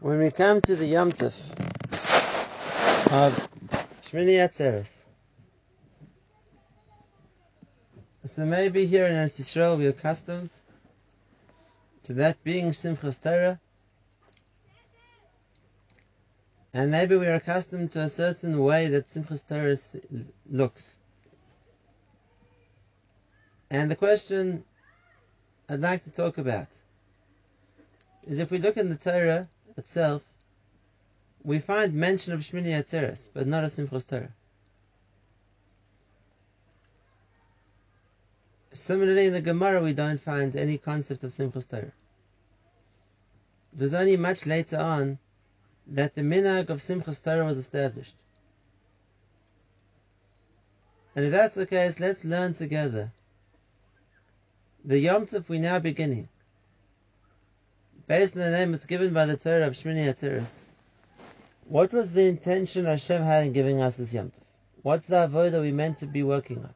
When we come to the Yom of Shmini Atzeres, so maybe here in Eretz Yisrael we are accustomed to that being Simchas Torah, and maybe we are accustomed to a certain way that Simchas Torah looks. And the question I'd like to talk about is if we look in the Torah itself, we find mention of Shmini Atzeres, but not of Simchas Torah. Similarly, in the Gemara, we don't find any concept of Simchas Torah. It was only much later on that the minhag of Simchas Torah was established. And if that's the case, let's learn together. The Yom Tov we now beginning based on the name it's given by the Torah of Shmini Atzeres. What was the intention Hashem had in giving us this Yom Tov? What's the avodah we meant to be working on?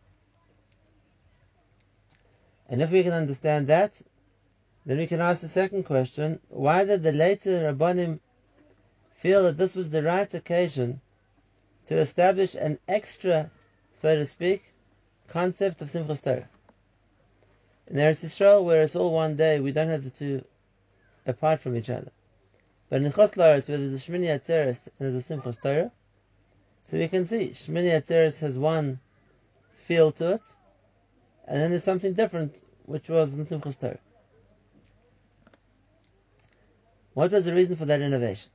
And if we can understand that, then we can ask the second question: Why did the later Rabbanim feel that this was the right occasion to establish an extra, so to speak, concept of Simchas Torah? In Eretz Yisrael, where it's all one day, we don't have the two apart from each other. But in La'aretz, where there's a Shmini Atzeres and there's a Simchas Torah, so we can see Shmini Atzeres has one feel to it, and then there's something different, which was in Simchas Torah. What was the reason for that innovation?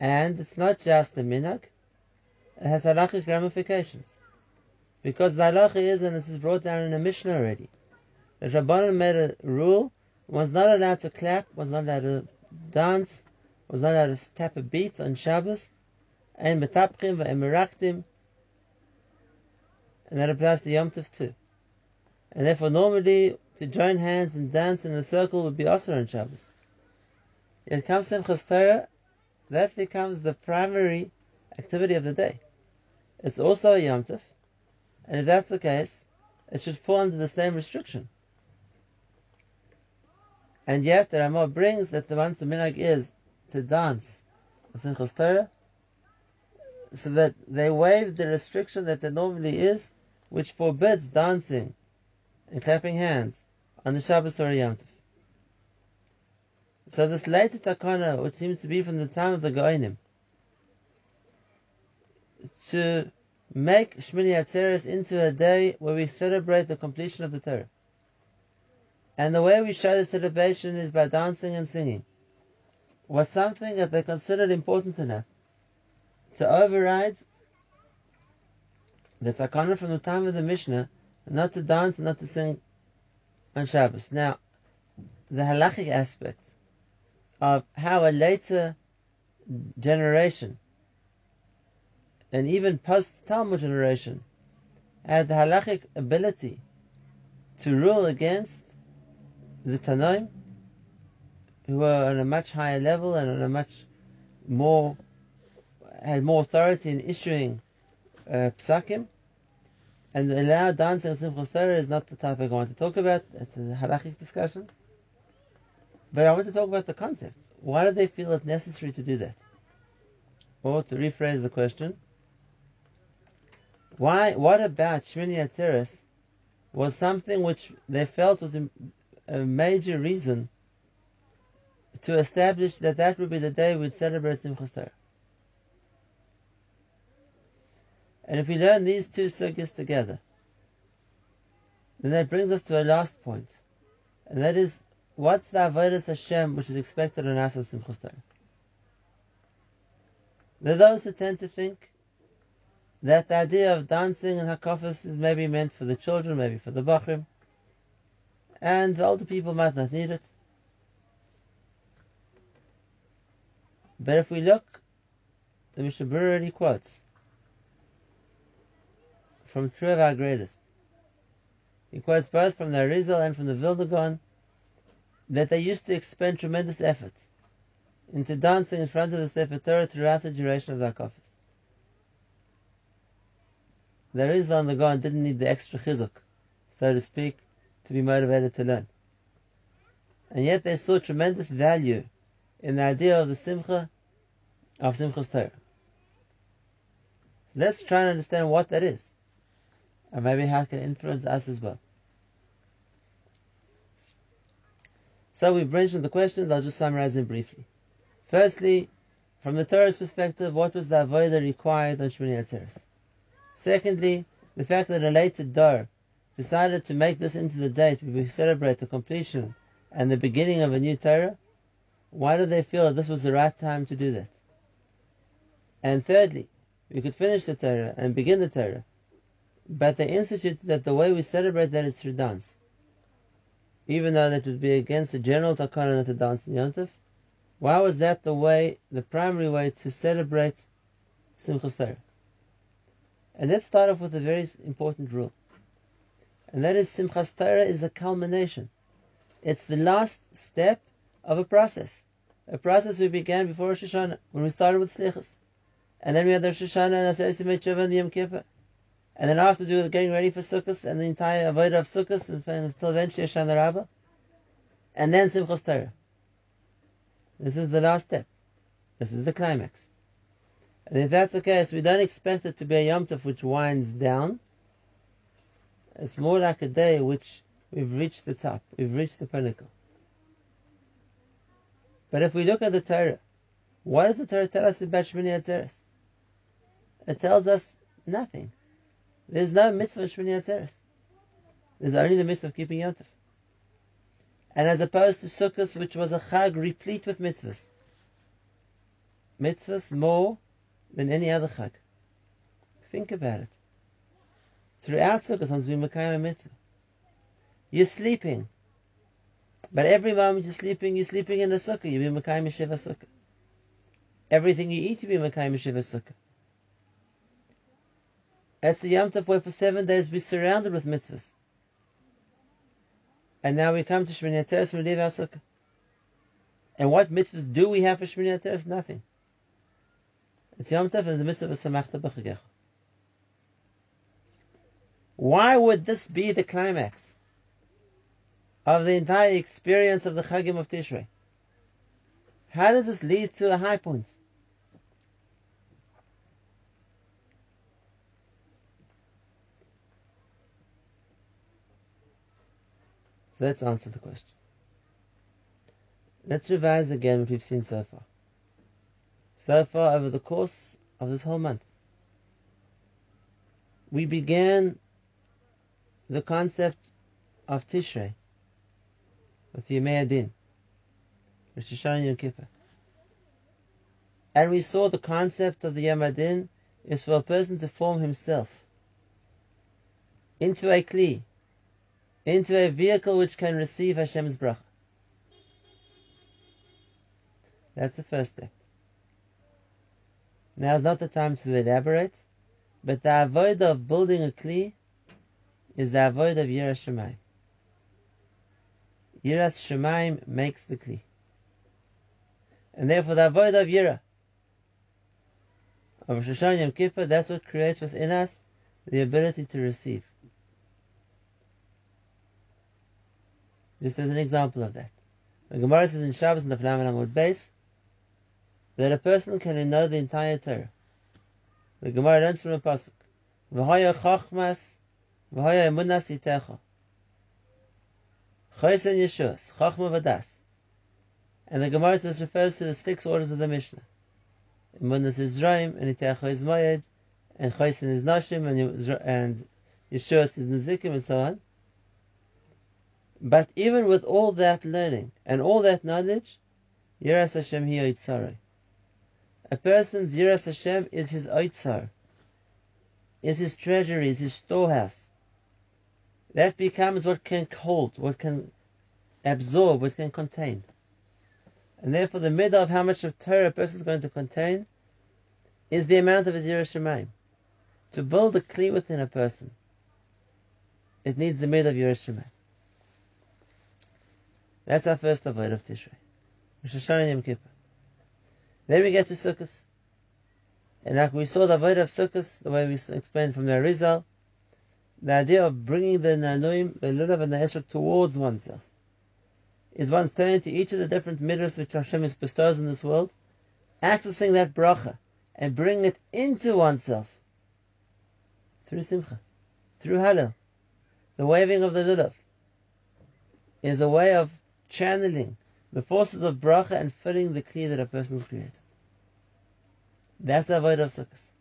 And it's not just the minhag; it has halachic ramifications. Because the halacha is, and this is brought down in a Mishnah already, the Rabbanan made a rule: one's not allowed to clap, one's not allowed to dance, one's not allowed to tap a beat on Shabbos, and metapchim ve'emiraktim, and that applies to Yom Tov too. And therefore, normally to join hands and dance in a circle would be also on Shabbos. Yet comes Simchas Torah, that becomes the primary activity of the day. It's also a Yom Tov, and if that's the case, it should fall under the same restriction. And yet the Ramah brings that the once the minhag is to dance Simchas Torah, so that they waive the restriction that there normally is, which forbids dancing and clapping hands on the Shabbos or Yom Tov. So this later takana, which seems to be from the time of the Goinim, to make Shmini Atzeres into a day where we celebrate the completion of the Torah. And the way we show the celebration is by dancing and singing. Was something that they considered important enough to override the takana from the time of the Mishnah, not to dance and not to sing on Shabbos. Now, the halachic aspect of how a later generation, and even post Talmud generation, had the halachic ability to rule against the Tanoim, who were on a much higher level and on a much more had more authority in issuing uh, psakim, and allow dancing simchas Torah is not the topic I want to talk about. It's a halachic discussion. But I want to talk about the concept. Why do they feel it necessary to do that? Or to rephrase the question, why? What about Shmini Atzeres was something which they felt was a major reason to establish that that would be the day we'd celebrate Simchas Torah. And if we learn these two sugyas together, then that brings us to a last point, and that is what's the avodas Hashem which is expected on us of Simchas Torah. There are those who tend to think that the idea of dancing and hakafas is maybe meant for the children, maybe for the bachrim, and older people might not need it. But if we look, the Mishnah already quotes from two of our greatest. He quotes both from the Arizal and from the Vilna Gaon that they used to expend tremendous effort into dancing in front of the Sefer Torah throughout the duration of the Akafis. The Arizal and the Gaon didn't need the extra chizuk, so to speak, to be motivated to learn. and yet they saw tremendous value in the idea of the simcha of Simchas Torah. So let's try and understand what that is, and maybe how it can influence us as well. So we've mentioned the questions, I'll just summarize them briefly. Firstly, from the Torah's perspective, what was the avodah required on Shmini Atzeres? Secondly, the fact that a later Dar decided to make this into the date where we celebrate the completion and the beginning of a new Torah, why did they feel this was the right time to do that? And thirdly, we could finish the Torah and begin the Torah, but they instituted that the way we celebrate that is through dance. Even though that would be against the general takana not to dance in Yontif, why was that the way, the primary way to celebrate Simchas Torah? And let's start off with a very important rule. And that is Simchas Torah is a culmination. It's the last step of a process. A process we began before Rosh Hashanah, when we started with Slichas. And then we had the Rosh Hashanah and Aseret Simei and the Yom Kippur. And then after we were getting ready for Sukkot and the entire Avodah of Sukkot until eventually Hashanah Rabbah. And then Simchas Torah. This is the last step. This is the climax. And if that's the case, we don't expect it to be a Yom Tov which winds down. It's more like a day which we've reached the top, we've reached the pinnacle. But if we look at the Torah, what does the Torah tell us about Shmini Atzeres? It tells us nothing. There's no mitzvah in Shmini Atzeres. There's only the mitzvah of keeping Yom Tov. And as opposed to Sukkot, which was a chag replete with mitzvahs. Mitzvahs more than any other chag. Think about it. Throughout Sukkot, been Makayim mitzvah. You're sleeping. But every moment you're sleeping, you're sleeping in a sukkah. You be Makayim Shiva sukkah. Everything you eat, you be Makayim Shiva sukkah. It's the Yom Tov where for seven days we're surrounded with mitzvahs. And now we come to Shmini Atzeres and we leave our sukkah. And what mitzvahs do we have for Shmini Atzeres? Nothing. It's Yom Tov and the mitzvah of Samachta B'chagecha. Why would this be the climax of the entire experience of the Chagim of Tishrei? How does this lead to a high point? So let's answer the question. Let's revise again what we've seen so far. So far, over the course of this whole month, we began the concept of Tishrei with Yemei Adin, Rosh Hashanah Yom Kippur. And we saw the concept of the Yom is for a person to form himself into a Kli, into a vehicle which can receive Hashem's bracha. That's the first step. Now is not the time to elaborate, but the avoid of building a kli is the avoid of Yiras Shemaim. Yiras Shemaim makes the kli. And therefore the avoid of Yira, of Rosh Hashanah Yom Kippur, that's what creates within us the ability to receive. Just as an example of that. The Gemara says in Shabbos in the Amud base that a person can know the entire Torah. The Gemara learns from a pasuk. V'haya chachmas, v'haya emunas yitecha. Chaysen Yeshus, chachma v'das. And the Gemara says refers to the six orders of the Mishnah. Emunas is Zraim, and Yitecha is Mayed, and Chaysen is Nashim, and, Yeshus is Nezikim, and so on. But even with all that learning and all that knowledge, Yiras Hashem hi Yitzarei. A person's Yiras Hashem is his Yitzar, is his treasury, is his storehouse. That becomes what can hold, what can absorb, what can contain. And therefore the middle of how much of Torah a person is going to contain is the amount of his Yiras Shemaim. To build a kli within a person, it needs the middle of Yiras Shemaim. That's our first avoid of Tishrei. Rosh Hashanah Yom Kippur. Then we get to Sukkot. And like we saw the avoid of Sukkot, the way we explained from the Arizal, the idea of bringing the Nanuim, the Lulav and the Esrog towards oneself. is one's turning to each of the different midrash which Hashem bestows in this world, accessing that bracha, and bringing it into oneself through simcha, through halal. The waving of the lulav is a way of channeling the forces of bracha and filling the kli that a person has created. That's the avoid of sukkahs.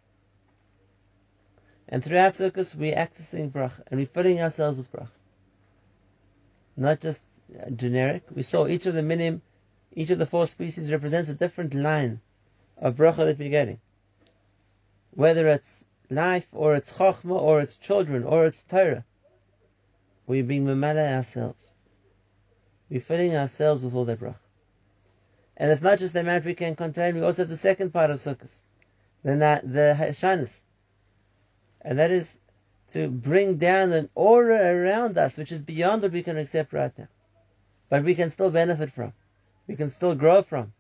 And throughout sukkahs, we're accessing bracha and we're filling ourselves with bracha. Not just uh, generic. We saw each of the minim, each of the four species represents a different line of bracha that we're getting. Whether it's life, or it's chokhmah, or it's children, or it's Torah, we're being mamala ourselves. We're filling ourselves with all that bracha. And it's not just the amount we can contain, we also have the second part of sukkahs, the, the hashanis. And that is to bring down an aura around us which is beyond what we can accept right now. But we can still benefit from. We can still grow from.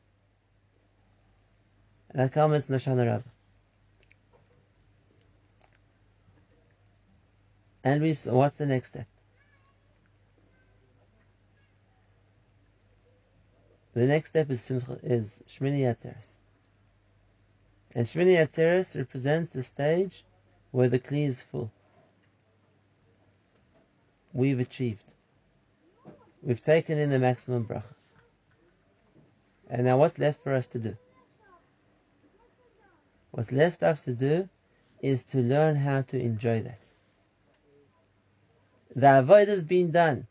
And that comments in the Shana Rabbah. And we saw, what's the next step? The next step is is Shmini Atzeres. And Shmini Atzeres represents the stage where the Kli is full. We've achieved. We've taken in the maximum bracha. And now what's left for us to do? What's left us to do is to learn how to enjoy that. The avoid has been done.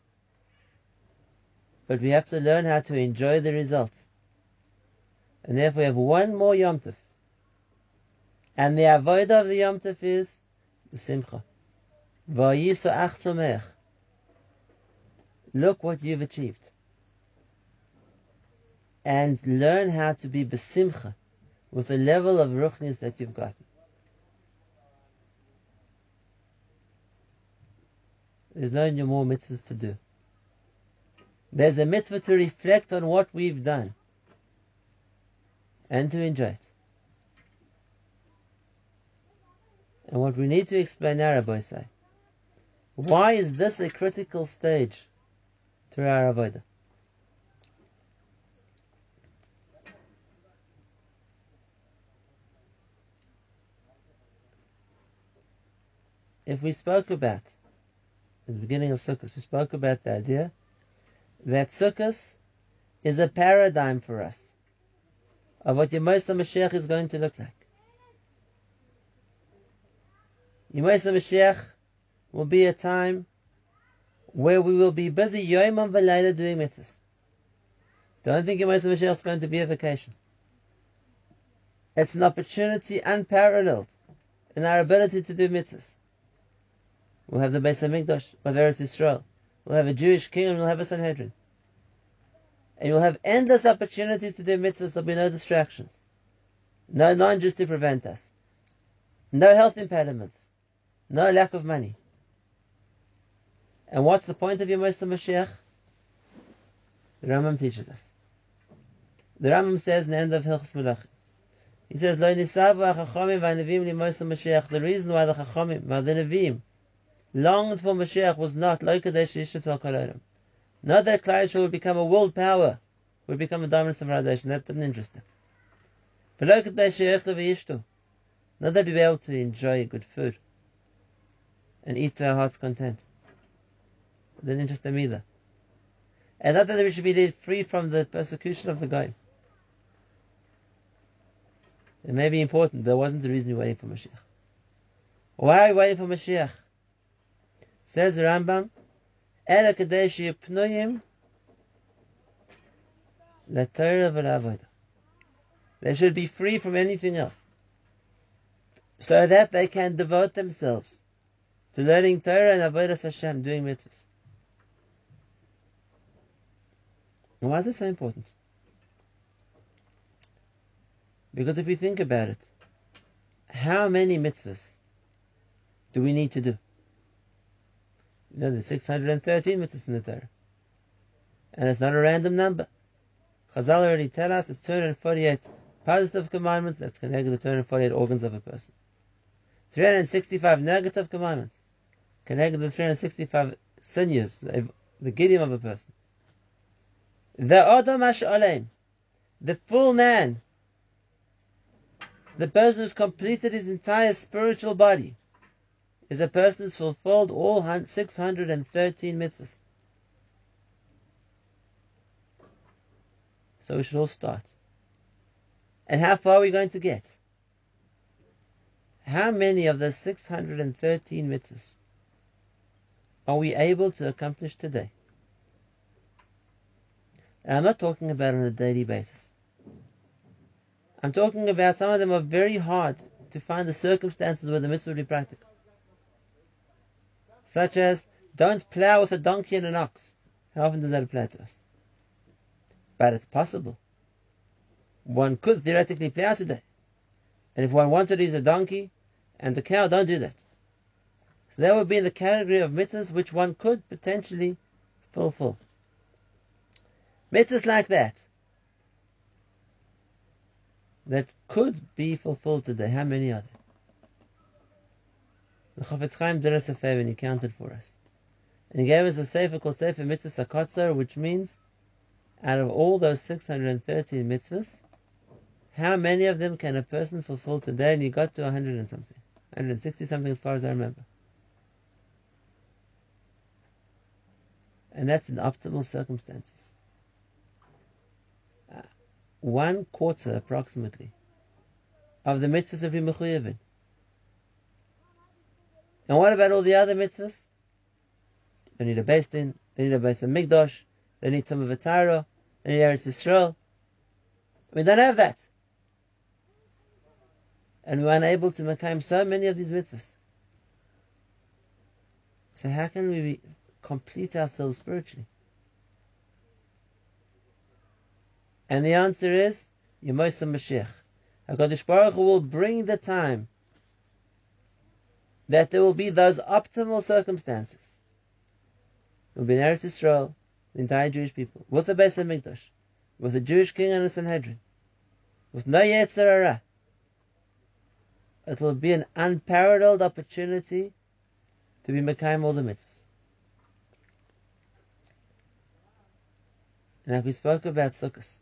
But we have to learn how to enjoy the result. And therefore we have one more Yom Tov. And the avodah of the Yom Tov is Simcha. Look what you've achieved. And learn how to be besimcha with the level of ruchnis that you've gotten. There's no more mitzvahs to do. There's a mitzvah to reflect on what we've done and to enjoy it. And what we need to explain now, Rabbi say, why is this a critical stage to our avodah? If we spoke about in the beginning of Sukkot, we spoke about the idea that Sukkot is a paradigm for us of what Yemosa Mashiach is going to look like. Yemosa Mashiach will be a time where we will be busy Yom and Valayla doing mitzvahs. Don't think Yemosa Mashiach is going to be a vacation. It's an opportunity unparalleled in our ability to do mitzvahs. We'll have the Beis Hamikdash of Eretz Yisrael. We'll have a Jewish king and we'll have a Sanhedrin. And you'll have endless opportunities to do mitzvahs. There'll be no distractions. No non-Jews to prevent us. No health impediments. No lack of money. And what's the point of Yemosa Mashiach? The Rambam teaches us. The Rambam says in the end of Hilchas Melachim, he says, Lo nisavu ha-chachamim li Mashiach. The reason why the chachamim, why the nevim, longed for Mashiach was not Not that Klal would become a world power, would become a dominant civilization. That didn't interest them. But Not that we'd be able to enjoy good food and eat to our heart's content. It didn't interest them either. And not that we should be free from the persecution of the guy. It may be important, but it wasn't the reason we're waiting for Mashiach. Why are we waiting for Mashiach? Says the Rambam, Ela kadesh yipnuyim They should be free from anything else. So that they can devote themselves to learning Torah and Avodah Hashem, doing mitzvahs. Why is this so important? Because if we think about it, how many mitzvahs do we need to do? You know, there's 613 mitzvahs in the Torah. And it's not a random number. Chazal already tell us it's 248 positive commandments that's connected to the 248 organs of a person. 365 negative commandments to the 365 sinews, the, gidium of a person. The Adam Ash'alem, the full man, the person who's completed his entire spiritual body, is a person who's fulfilled all 613 mitzvahs. So we should all start. And how far are we going to get? How many of the 613 mitzvahs are we able to accomplish today? And I'm not talking about on a daily basis. I'm talking about some of them are very hard to find the circumstances where the mitzvah would be practical. Such as, don't plow with a donkey and an ox. How often does that apply to us? But it's possible. One could theoretically plow today. And if one wanted to use a donkey and the cow, don't do that. That would be the category of mitzvahs which one could potentially fulfill. Mitzvahs like that, that could be fulfilled today, how many are there? The Chafetz Chaim did us a favor and he counted for us. And he gave us a sefer called Sefer Mitzvah Sakatzar, which means out of all those 613 mitzvahs, how many of them can a person fulfill today? And he got to 100 and something. 160 something as far as I remember. And that's in optimal circumstances. Uh, one quarter approximately of the mitzvahs of Mechuyavin. And what about all the other mitzvahs? They need a Beis Din, they need a Beis Migdosh, they need some of a Torah, they need Eretz Yisrael. We don't have that and we're unable to make so many of these mitzvahs. So how can we complete ourselves spiritually? And the answer is Yemosa Mashiach. HaKadosh Baruch Hu will bring the time that there will be those optimal circumstances. There will be an Eretz Yisrael, the entire Jewish people, with the Beis HaMikdash, with a Jewish king and a Sanhedrin, with no Yetzer Hara, it will be an unparalleled opportunity to be Mekayim all the mitzvahs. Like we spoke about Sukkot,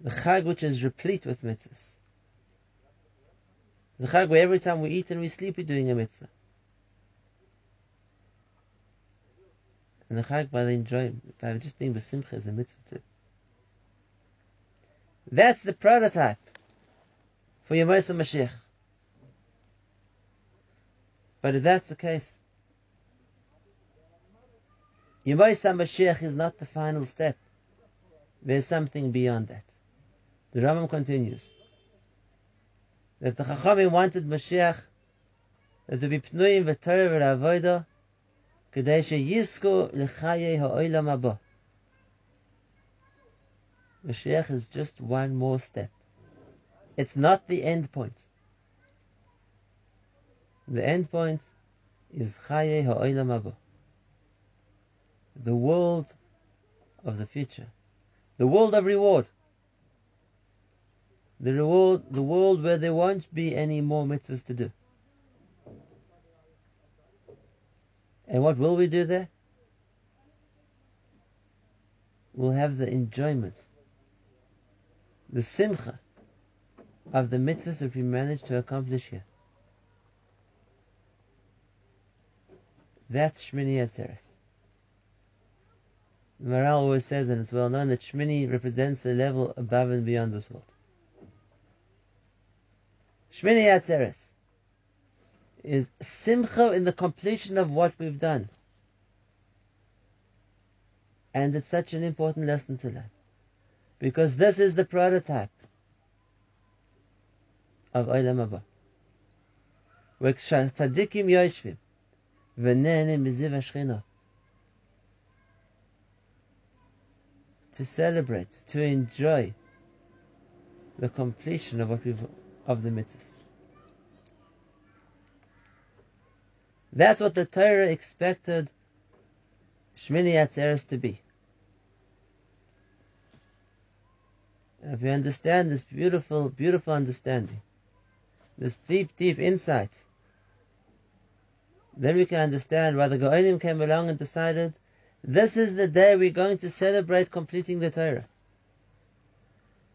the Chag which is replete with mitzvahs. The Chag where every time we eat and we sleep we're doing a mitzvah. And the Chag by the enjoyment, by just being besimcha is a mitzvah too. That's the prototype for Yemais Mashiach. But if that's the case, Yemais Mashiach is not the final step. There's something beyond that. The Rambam continues that the Chachamim wanted Mashiach that to be pnuim v'torah v'ravoida k'dei sheyisku l'chayei ha'olam haba. Mashiach is just one more step. It's not the end point. The end point is Chaye Ha'olam Haba. The world of the future. The world of reward. The reward, the world where there won't be any more mitzvahs to do. And what will we do there? We'll have the enjoyment, the simcha of the mitzvahs that we managed to accomplish here. That's Shmini Atzeres. Maharal always says, and it's well known, that Shmini represents the level above and beyond this world. Shmini Atzeres is simcha in the completion of what we've done. And it's such an important lesson to learn. Because this is the prototype of Olam Abba. Where Tzadikim Yoishvim, V'nenim Miziv Ashchinah, to celebrate, to enjoy the completion of what we've, of the mitzvahs. That's what the Torah expected Shmini Atzeres to be. And if we understand this beautiful, beautiful understanding, this deep, deep insight, then we can understand why the Go'anim came along and decided This is the day we're going to celebrate completing the Torah.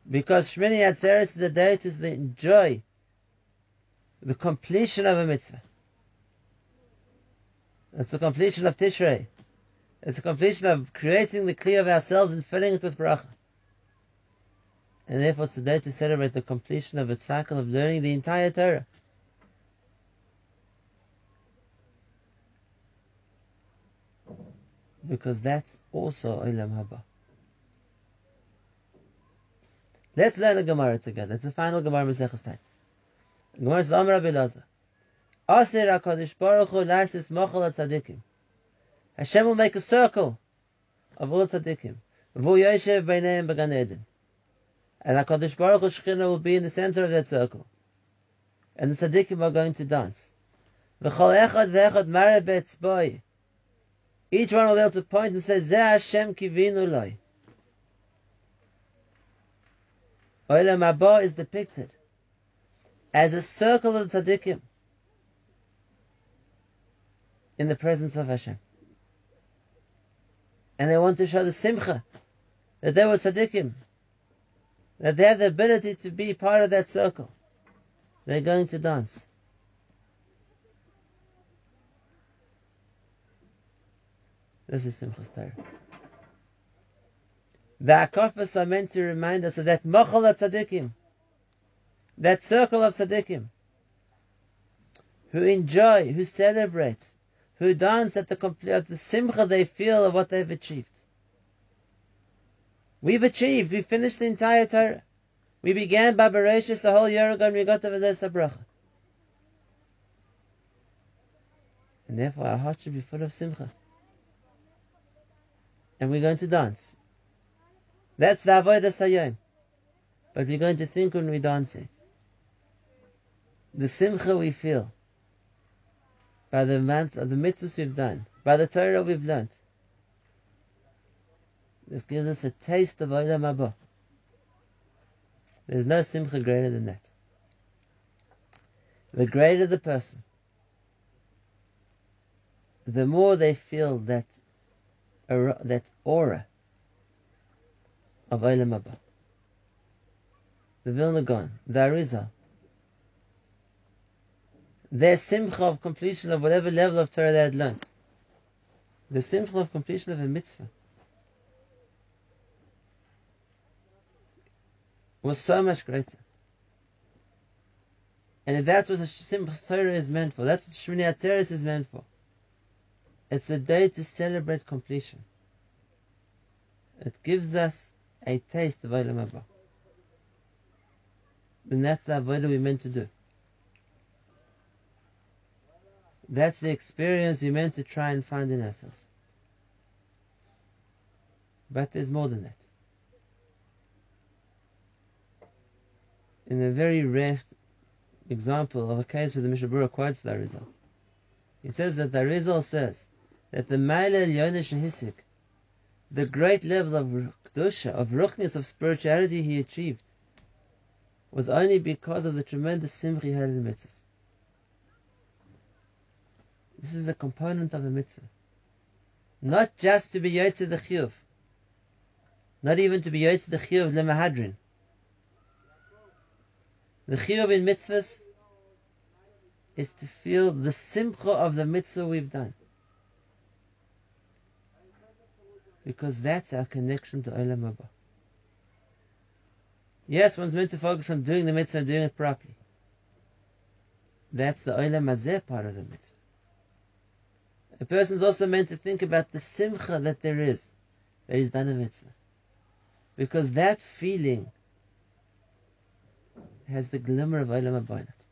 Because Shmini Atzeres is the day to enjoy the completion of a mitzvah. It's the completion of Tishrei. It's the completion of creating the kli of ourselves and filling it with bracha. And therefore it's the day to celebrate the completion of its cycle of learning the entire Torah. Because that's also Olam Haba. Let's learn a Gemara together. It's the final Gemara Maseches Taanis. Gemara says, Amar Rabbi Lazar. Asir HaKadosh Baruch Hu Laisis Mochel HaTzadikim. Hashem will make a circle of all the tzaddikim. V'hu yoshev b'neihem b'gan Eden. And HaKadosh Baruch Hu Shechina will be in the center of that circle. And the tzaddikim are going to dance. V'chol echad v'echad mare be'etzboi. Each one will be able to point and say, Zeh Hashem kivinu loy. Olam Haba is depicted as a circle of tzaddikim in the presence of Hashem and they want to show the simcha that they were tzaddikim, that they have the ability to be part of that circle. They're going to dance. This is Simchas Torah. The akafas are meant to remind us of that machal tzaddikim, that circle of tzaddikim, who enjoy, who celebrate, who dance at the complete, at the simcha they feel of what they've achieved. We've achieved, we finished the entire Torah. We began by Bereshis a whole year ago and we got to Vazes Bracha. And therefore our heart should be full of simcha. And we're going to dance. That's the Avodah Sayyim. But we're going to think when we're dancing. The simcha we feel by the amounts of the mitzvahs we've done, by the Torah we've learned. This gives us a taste of Olam Haba. There's no simcha greater than that. The greater the person, the more they feel that that aura of Olam Haba. The Vilna Gaon, the Arizal, their simcha of completion of whatever level of Torah they had learned. The simcha of completion of a mitzvah was so much greater. And if that's what the Simchas Torah is meant for, that's what Shmini Atzeres is meant for. It's a day to celebrate completion. It gives us a taste of Olam Haba. Then that's the avodah we're meant to do. That's the experience we're meant to try and find in ourselves. But there's more than that. In a very rare example of a case where the Mishnah Berurah quotes the Arizal, he says that the Arizal says that the Maila Yonesh Hisik, the great level of Kedusha, of Ruchnis, of spirituality he achieved, was only because of the tremendous simcha he had in mitzvahs. This is a component of a mitzvah. Not just to be Yotze the Chiyuv. Not even to be Yotze the Chiyuv Lemahadrin. The Chiyuv in mitzvahs is to feel the simcha of the mitzvah we've done. Because that's our connection to Olam Haba. Yes, one's meant to focus on doing the mitzvah and doing it properly. That's the Olam Hazeh part of the mitzvah. A person's also meant to think about the simcha that there is that he's done a mitzvah. Because that feeling has the glimmer of Olam Haba in it.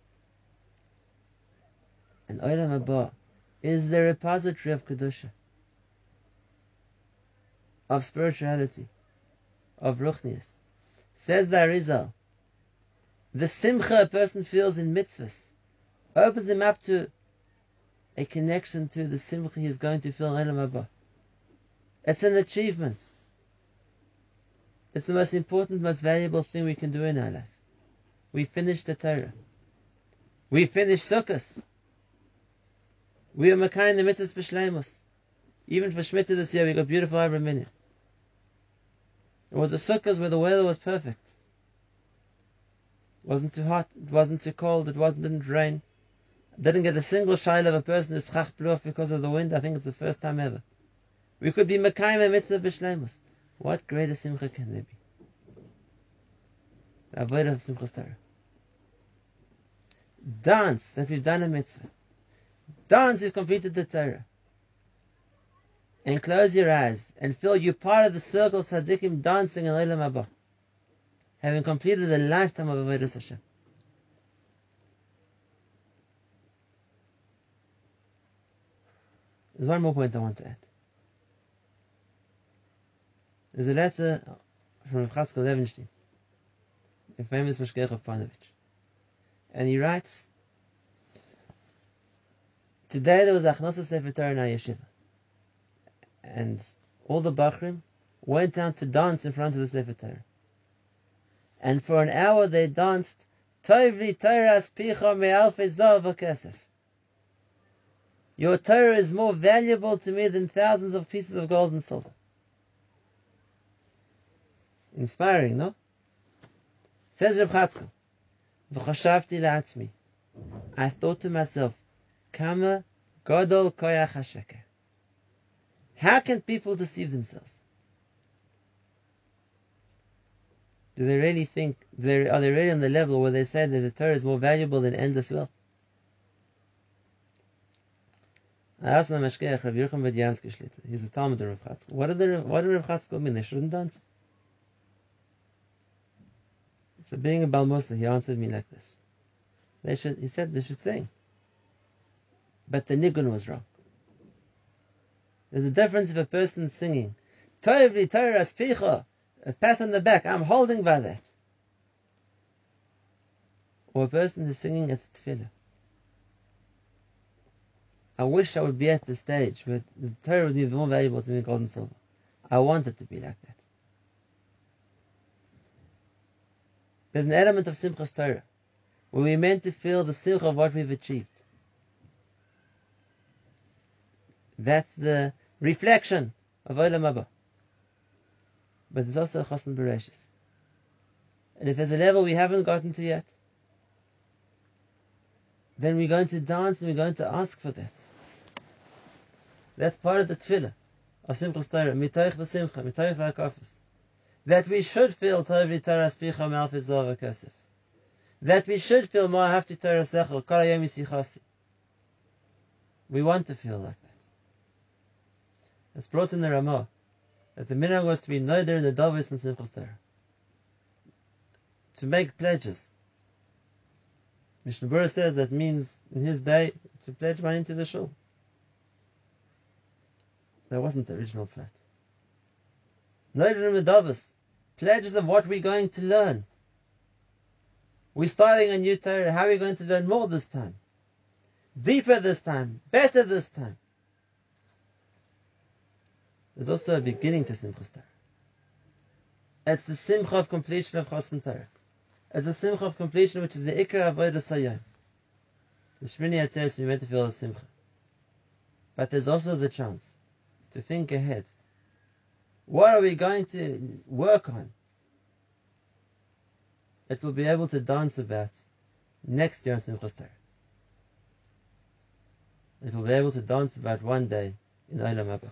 And Olam Haba is the repository of Kedusha, of spirituality, of Ruchnias. Says the Arizal, the simcha a person feels in mitzvahs opens him up to a connection to the simcha he's going to feel in Haba. It's an achievement. It's the most important, most valuable thing we can do in our life. We finished the Torah. We finished Sukkot. We are Makai in the mitzvahs b'shleimus. Even for Shemitah this year, we got beautiful Arba Minim. It was the sukkahs where the weather was perfect. It wasn't too hot, it wasn't too cold, it wasn't, didn't rain. Didn't get a single shayla of a person is schach blew off because of the wind. I think it's the first time ever. We could be Mekayim mitzvah b'shleimus. What greater simcha can there be? The avodah of Simchas. Dance that we've done a mitzvah. Dance we've completed the Torah. And close your eyes and feel you part of the circle of tzaddikim dancing in Olam Haba, having completed a lifetime of avodah Hashem. There's one more point I want to add. There's a letter from Chatzkel Levenstein, the famous Mashgiach of Panovich. And he writes, Today there was Achnosa Sefer Torah in our yeshiva. And all the Bachrim went down to dance in front of the Sefer Torah. And for an hour they danced Tovli Torahs Picha. Your Torah is more valuable to me than thousands of pieces of gold and silver. Inspiring, no? Says Reb Chatzkel, V'chashavti la'atzmi. I thought to myself, Kama Godol Koyach HaSheker. How can people deceive themselves? Do they really think, they, are they really on the level where they say that the Torah is more valuable than endless wealth? I asked the Mashgiach, Rav Yerucham Bediansky Shlitzer, he's a Talmud of Rav Chatzkel. What did, the, what did Rav Chatzkel mean? They shouldn't dance? So being a Balmusa, he answered me like this. They should, he said they should sing. But the nigun was wrong. There's a difference if a person's singing, Tovli Torah Spicha, a pat on the back, I'm holding by that. Or a person who's singing at tefillah. I wish I would be at the stage where the Torah would be more valuable to me gold and silver. I want it to be like that. There's an element of Simchas Torah where we're meant to feel the simcha of what we've achieved. That's the reflection of Olam Haba. But there's also Chosn Bereshis. And if there's a level we haven't gotten to yet, then we're going to dance and we're going to ask for that. That's part of the tefillah of Simchas Torah, mitoich v'simcha, mitoich v'akafis. That we should feel tov v'torah spicha v'kesef. That we should feel more hafti Torah sechel, kol yisichasi. We want to feel like that. It's brought in the Ramah that the minhag was to be neither in the Davis and Simchas Torah. To make pledges. Mishnah Berurah says that means in his day to pledge money to the shul. That wasn't the original pledge. Neither in the Davis. Pledges of what we're going to learn. We're starting a new Torah. How are we going to learn more this time? Deeper this time. Better this time. There's also a beginning to Simchas Torah. It's the simcha of completion of Chosn Torah. It's the simcha of completion, which is the ikra avodah sayyim. The Shmini Atzeres we meant to feel the simcha. But there's also the chance to think ahead. What are we going to work on? That we'll be able to dance about next year on Simchas Torah. It will be able to dance about one day in Olam Haba.